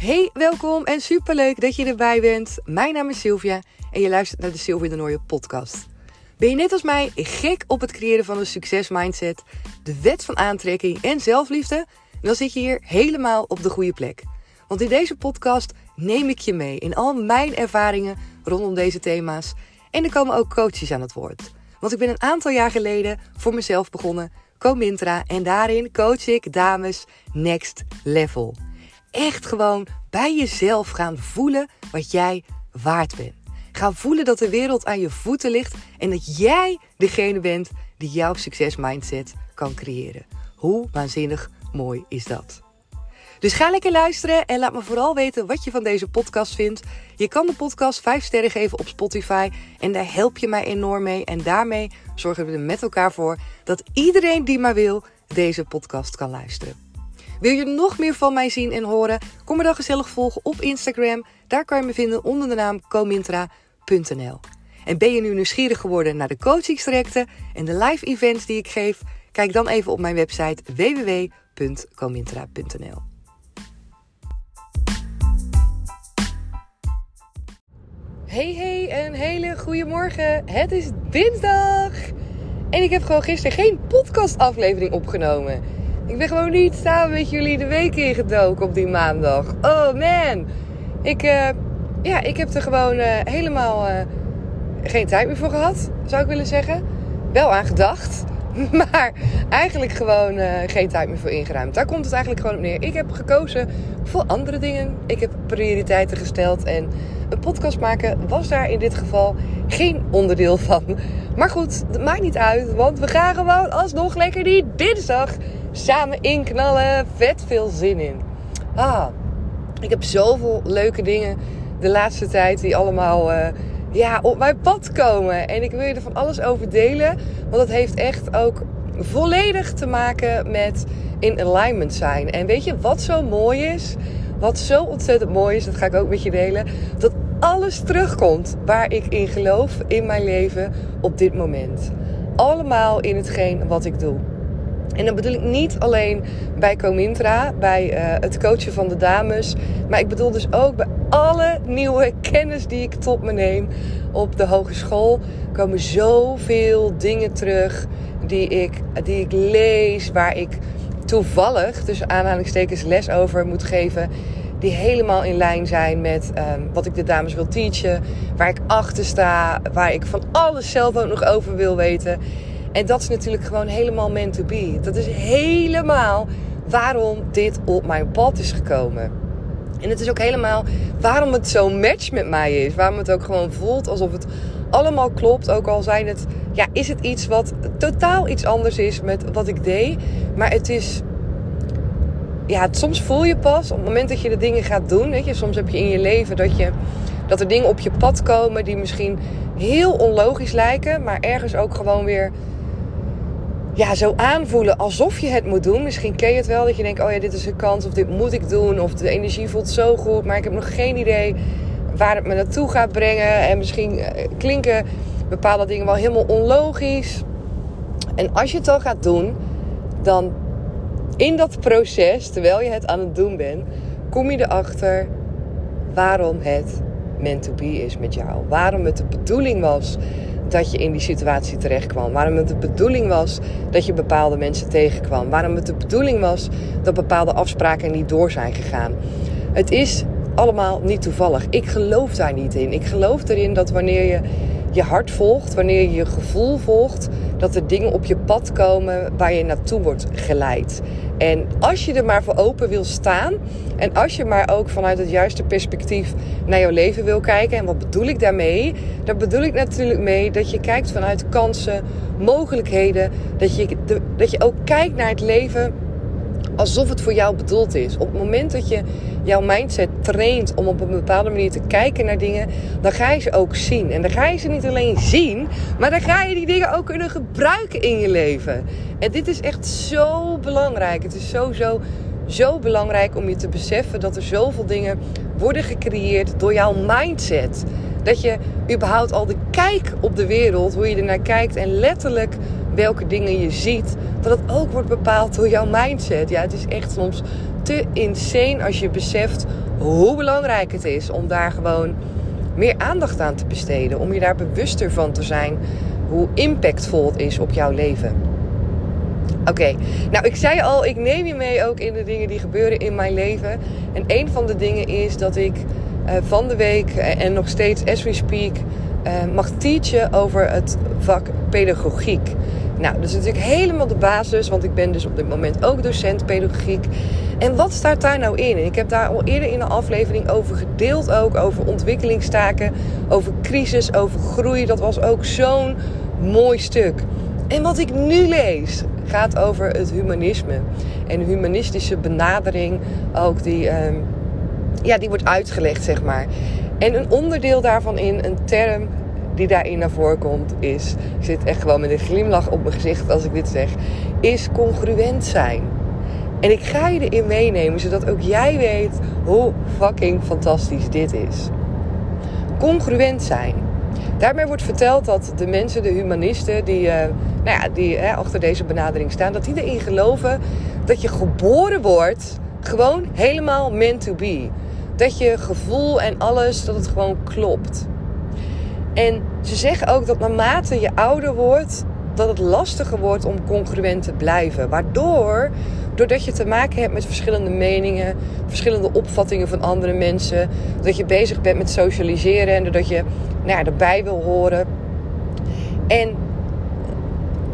Hey, welkom en superleuk dat je erbij bent. Mijn naam is Sylvia en je luistert naar de Sylvia de Nooie podcast. Ben je net als mij gek op het creëren van een succesmindset, de wet van aantrekking en zelfliefde? Dan zit je hier helemaal op de goede plek. Want in deze podcast neem ik je mee in al mijn ervaringen rondom deze thema's. En er komen ook coaches aan het woord. Want ik ben een aantal jaar geleden voor mezelf begonnen, Comintra, en daarin coach ik dames next level. Echt gewoon bij jezelf gaan voelen wat jij waard bent. Gaan voelen dat de wereld aan je voeten ligt en dat jij degene bent die jouw succesmindset kan creëren. Hoe waanzinnig mooi is dat? Dus ga lekker luisteren en laat me vooral weten wat je van deze podcast vindt. Je kan de podcast 5 sterren geven op Spotify en daar help je mij enorm mee. En daarmee zorgen we er met elkaar voor dat iedereen die maar wil deze podcast kan luisteren. Wil je nog meer van mij zien en horen? Kom me dan gezellig volgen op Instagram. Daar kan je me vinden onder de naam comintra.nl. En ben je nu nieuwsgierig geworden naar de coachingstrajecten en de live events die ik geef? Kijk dan even op mijn website www.comintra.nl. Hey hey, een hele goede morgen. Het is dinsdag. En ik heb gewoon gisteren geen podcastaflevering opgenomen. Ik ben gewoon niet samen met jullie de week ingedoken op die maandag. Oh man. Ik, uh, ja, ik heb er gewoon uh, helemaal uh, geen tijd meer voor gehad, zou ik willen zeggen. Wel aan gedacht. Maar eigenlijk gewoon geen tijd meer voor ingeruimd. Daar komt het eigenlijk gewoon op neer. Ik heb gekozen voor andere dingen. Ik heb prioriteiten gesteld. En een podcast maken was daar in dit geval geen onderdeel van. Maar goed, dat maakt niet uit. Want we gaan gewoon alsnog lekker die dinsdag samen inknallen. Vet veel zin in. Ah, ik heb zoveel leuke dingen de laatste tijd die allemaal uh, ja, op mijn pad komen. En ik wil je er van alles over delen. Want het heeft echt ook volledig te maken met in alignment zijn. En weet je wat zo mooi is? Wat zo ontzettend mooi is, dat ga ik ook met je delen. Dat alles terugkomt waar ik in geloof in mijn leven op dit moment. Allemaal in hetgeen wat ik doe. En dan bedoel ik niet alleen bij Comintra, bij uh, het coachen van de dames. Maar ik bedoel dus ook bij alle nieuwe kennis die ik tot me neem op de hogeschool. komen zoveel dingen terug die ik, die ik lees, waar ik toevallig, tussen aanhalingstekens, les over moet geven. Die helemaal in lijn zijn met um, wat ik de dames wil teachen. Waar ik achter sta. Waar ik van alles zelf ook nog over wil weten. En dat is natuurlijk gewoon helemaal meant to be. Dat is helemaal waarom dit op mijn pad is gekomen. En het is ook helemaal waarom het zo'n match met mij is. Waarom het ook gewoon voelt alsof het allemaal klopt. Ook al zijn het, ja, is het iets wat totaal iets anders is met wat ik deed. Maar het is, ja, soms voel je pas op het moment dat je de dingen gaat doen. Weet je, soms heb je in je leven dat, je, dat er dingen op je pad komen die misschien heel onlogisch lijken. Maar ergens ook gewoon weer ja, zo aanvoelen alsof je het moet doen. Misschien ken je het wel dat je denkt: oh ja, dit is een kans of dit moet ik doen. Of de energie voelt zo goed, maar ik heb nog geen idee waar het me naartoe gaat brengen. En misschien eh, klinken bepaalde dingen wel helemaal onlogisch. En als je het dan gaat doen, dan in dat proces, terwijl je het aan het doen bent, kom je erachter waarom het meant to be is met jou. Waarom het de bedoeling was dat je in die situatie terecht kwam. Waarom het de bedoeling was dat je bepaalde mensen tegenkwam. Waarom het de bedoeling was dat bepaalde afspraken niet door zijn gegaan. Het is allemaal niet toevallig. Ik geloof daar niet in. Ik geloof erin dat wanneer je je hart volgt, wanneer je je gevoel volgt, dat er dingen op je pad komen waar je naartoe wordt geleid. En als je er maar voor open wil staan en als je maar ook vanuit het juiste perspectief naar jouw leven wil kijken. En wat bedoel ik daarmee? Daar bedoel ik natuurlijk mee dat je kijkt vanuit kansen, mogelijkheden. Dat je, dat je ook kijkt naar het leven alsof het voor jou bedoeld is. Op het moment dat je jouw mindset traint om op een bepaalde manier te kijken naar dingen, dan ga je ze ook zien. En dan ga je ze niet alleen zien, maar dan ga je die dingen ook kunnen gebruiken in je leven. En dit is echt zo belangrijk. Het is zo, zo, zo belangrijk om je te beseffen dat er zoveel dingen worden gecreëerd door jouw mindset. Dat je überhaupt al de kijk op de wereld, hoe je er naar kijkt en letterlijk welke dingen je ziet, dat het ook wordt bepaald door jouw mindset. Ja, het is echt soms te insane als je beseft hoe belangrijk het is om daar gewoon meer aandacht aan te besteden. Om je daar bewuster van te zijn hoe impactvol het is op jouw leven. Oké, nou ik zei al, ik neem je mee ook in de dingen die gebeuren in mijn leven. En een van de dingen is dat ik uh, van de week uh, en nog steeds as we speak uh, mag teachen over het vak pedagogiek. Nou, dat is natuurlijk helemaal de basis, want ik ben dus op dit moment ook docent pedagogiek. En wat staat daar nou in? Ik heb daar al eerder in een aflevering over gedeeld, ook over ontwikkelingstaken, over crisis, over groei. Dat was ook zo'n mooi stuk. En wat ik nu lees gaat over het humanisme en humanistische benadering ook die, uh, ja, die wordt uitgelegd, zeg maar. En een onderdeel daarvan in, een term die daarin naar voren komt, is... Ik zit echt gewoon met een glimlach op mijn gezicht als ik dit zeg. Is congruent zijn. En ik ga je erin meenemen, zodat ook jij weet hoe fucking fantastisch dit is. Congruent zijn. Daarmee wordt verteld dat de mensen, de humanisten, die, uh, nou ja, die achter deze benadering staan, dat die erin geloven dat je geboren wordt gewoon helemaal meant to be. Dat je gevoel en alles, dat het gewoon klopt. En ze zeggen ook dat naarmate je ouder wordt, dat het lastiger wordt om congruent te blijven. Waardoor, doordat je te maken hebt met verschillende meningen, verschillende opvattingen van andere mensen, dat je bezig bent met socialiseren en doordat je nou ja, erbij wil horen. En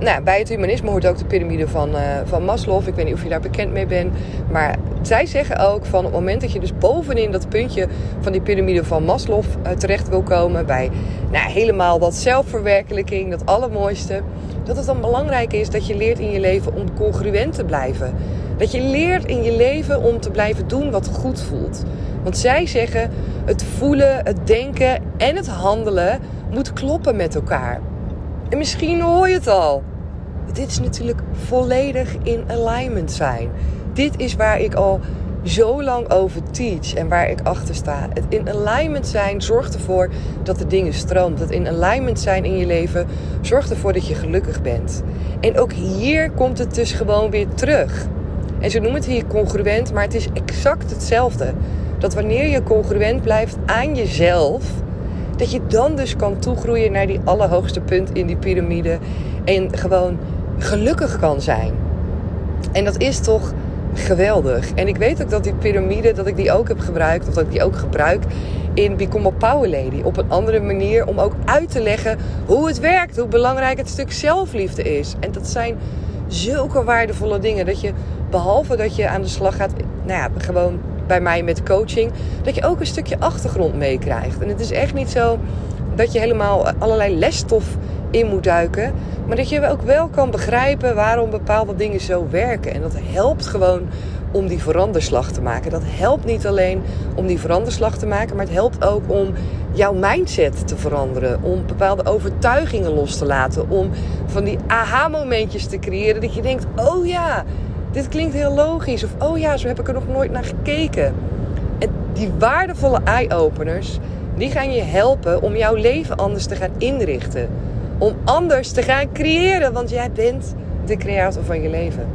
nou, bij het humanisme hoort ook de piramide van, uh, van Maslow. Ik weet niet of je daar bekend mee bent. Maar zij zeggen ook van het moment dat je dus bovenin dat puntje van die piramide van Maslow uh, terecht wil komen. Bij nou, helemaal dat zelfverwerkelijking, dat allermooiste. Dat het dan belangrijk is dat je leert in je leven om congruent te blijven. Dat je leert in je leven om te blijven doen wat goed voelt. Want zij zeggen het voelen, het denken en het handelen moet kloppen met elkaar. En misschien hoor je het al. Dit is natuurlijk volledig in alignment zijn. Dit is waar ik al zo lang over teach en waar ik achter sta. Het in alignment zijn zorgt ervoor dat de dingen stroomt. Het in alignment zijn in je leven zorgt ervoor dat je gelukkig bent. En ook hier komt het dus gewoon weer terug. En ze noemen het hier congruent, maar het is exact hetzelfde. Dat wanneer je congruent blijft aan jezelf, dat je dan dus kan toegroeien naar die allerhoogste punt in die piramide. En gewoon gelukkig kan zijn. En dat is toch geweldig. En ik weet ook dat die piramide, dat ik die ook heb gebruikt, of dat ik die ook gebruik in Become a Power Lady. Op een andere manier om ook uit te leggen hoe het werkt, hoe belangrijk het stuk zelfliefde is. En dat zijn zulke waardevolle dingen. Dat je, behalve dat je aan de slag gaat, nou ja, gewoon bij mij met coaching, dat je ook een stukje achtergrond meekrijgt. En het is echt niet zo dat je helemaal allerlei lesstof in moet duiken. Maar dat je ook wel kan begrijpen waarom bepaalde dingen zo werken. En dat helpt gewoon om die veranderslag te maken. Dat helpt niet alleen om die veranderslag te maken, maar het helpt ook om jouw mindset te veranderen. Om bepaalde overtuigingen los te laten. Om van die aha-momentjes te creëren dat je denkt: oh ja, dit klinkt heel logisch. Of oh ja, zo heb ik er nog nooit naar gekeken. En die waardevolle eye-openers, die gaan je helpen om jouw leven anders te gaan inrichten. Om anders te gaan creëren, want jij bent de creator van je leven.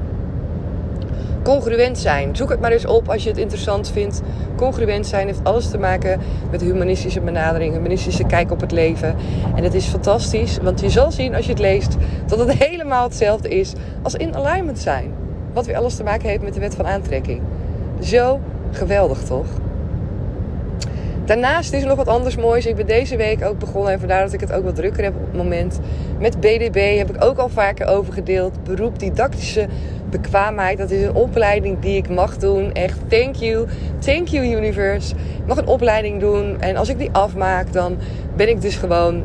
Congruent zijn. Zoek het maar eens op als je het interessant vindt. Congruent zijn heeft alles te maken met humanistische benadering, humanistische kijk op het leven. En het is fantastisch, want je zal zien als je het leest dat het helemaal hetzelfde is als in alignment zijn. Wat weer alles te maken heeft met de wet van aantrekking. Zo geweldig toch? Daarnaast is er nog wat anders moois. Ik ben deze week ook begonnen en vandaar dat ik het ook wat drukker heb op het moment. Met BDB heb ik ook al vaker over gedeeld. Beroep didactische bekwaamheid. Dat is een opleiding die ik mag doen. Echt thank you. Thank you universe. Ik mag een opleiding doen en als ik die afmaak dan ben ik dus gewoon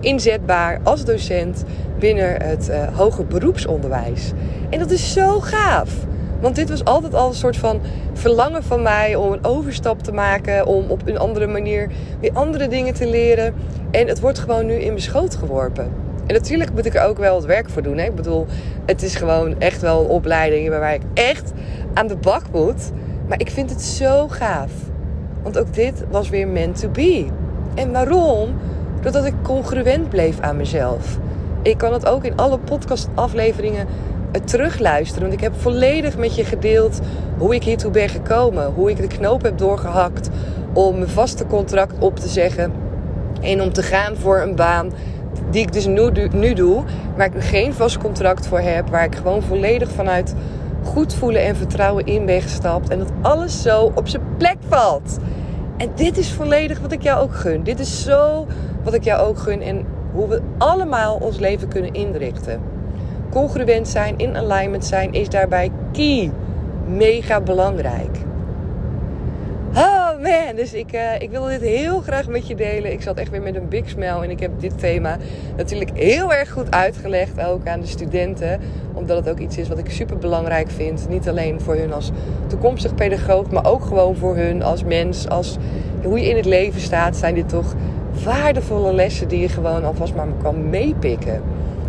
inzetbaar als docent binnen het uh, hoger beroepsonderwijs. En dat is zo gaaf. Want dit was altijd al een soort van verlangen van mij om een overstap te maken. Om op een andere manier weer andere dingen te leren. En het wordt gewoon nu in mijn schoot geworpen. En natuurlijk moet ik er ook wel het werk voor doen. Hè? Ik bedoel, het is gewoon echt wel een opleiding waar ik echt aan de bak moet. Maar ik vind het zo gaaf. Want ook dit was weer meant to be. En waarom? Doordat ik congruent bleef aan mezelf. Ik kan het ook in alle podcastafleveringen het terugluisteren. Want ik heb volledig met je gedeeld hoe ik hiertoe ben gekomen. Hoe ik de knoop heb doorgehakt om mijn vaste contract op te zeggen. En om te gaan voor een baan die ik dus nu, nu doe. Waar ik geen vast contract voor heb. Waar ik gewoon volledig vanuit goed voelen en vertrouwen in ben gestapt. En dat alles zo op zijn plek valt. En dit is volledig wat ik jou ook gun. Dit is zo wat ik jou ook gun. En hoe we allemaal ons leven kunnen inrichten. Congruent zijn, in alignment zijn, is daarbij key. Mega belangrijk. Oh man, dus ik, uh, ik wilde dit heel graag met je delen. Ik zat echt weer met een big smile en ik heb dit thema natuurlijk heel erg goed uitgelegd ook aan de studenten. Omdat het ook iets is wat ik super belangrijk vind. Niet alleen voor hun als toekomstig pedagoog, maar ook gewoon voor hun als mens. Als hoe je in het leven staat, zijn dit toch waardevolle lessen die je gewoon alvast maar kan meepikken.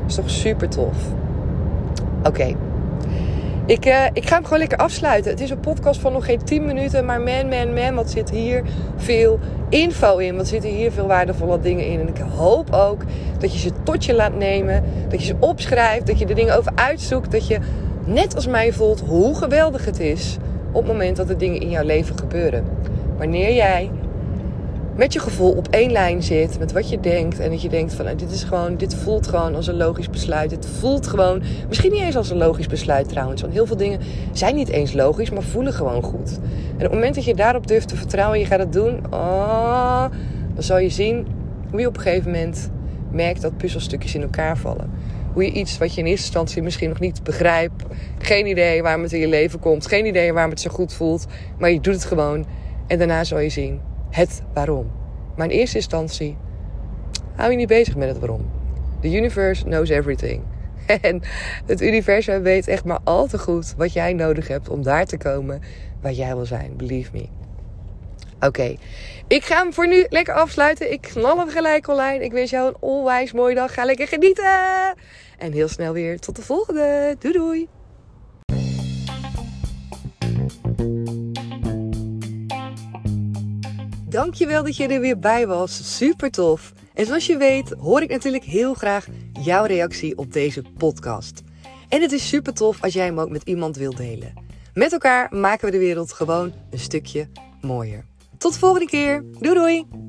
Is toch super tof. Oké. Ik, uh, ik ga hem gewoon lekker afsluiten. Het is een podcast van nog geen 10 minuten. Maar man, man, man, wat zit hier veel info in. Wat zitten hier veel waardevolle dingen in. En ik hoop ook dat je ze tot je laat nemen. Dat je ze opschrijft. Dat je er dingen over uitzoekt. Dat je net als mij voelt hoe geweldig het is. Op het moment dat er dingen in jouw leven gebeuren. Wanneer jij met je gevoel op één lijn zit. Met wat je denkt. En dat je denkt van nou, dit is gewoon, dit voelt gewoon als een logisch besluit. Dit voelt gewoon, misschien niet eens als een logisch besluit trouwens. Want heel veel dingen zijn niet eens logisch, maar voelen gewoon goed. En op het moment dat je daarop durft te vertrouwen en je gaat het doen. Oh, dan zal je zien hoe je op een gegeven moment merkt dat puzzelstukjes in elkaar vallen. Hoe je iets wat je in eerste instantie misschien nog niet begrijpt. Geen idee waarom het in je leven komt. Geen idee waarom het zo goed voelt. Maar je doet het gewoon. En daarna zal je zien het waarom. Maar in eerste instantie hou je niet bezig met het waarom. The universe knows everything. En het universum weet echt maar al te goed wat jij nodig hebt om daar te komen waar jij wil zijn. Believe me. Oké, ik ga hem voor nu lekker afsluiten. Ik knal hem gelijk online. Ik wens jou een onwijs mooie dag. Ga lekker genieten. En heel snel weer tot de volgende. Doei doei. Dankjewel dat je er weer bij was. Super tof. En zoals je weet hoor ik natuurlijk heel graag jouw reactie op deze podcast. En het is super tof als jij hem ook met iemand wilt delen. Met elkaar maken we de wereld gewoon een stukje mooier. Tot de volgende keer. Doei doei!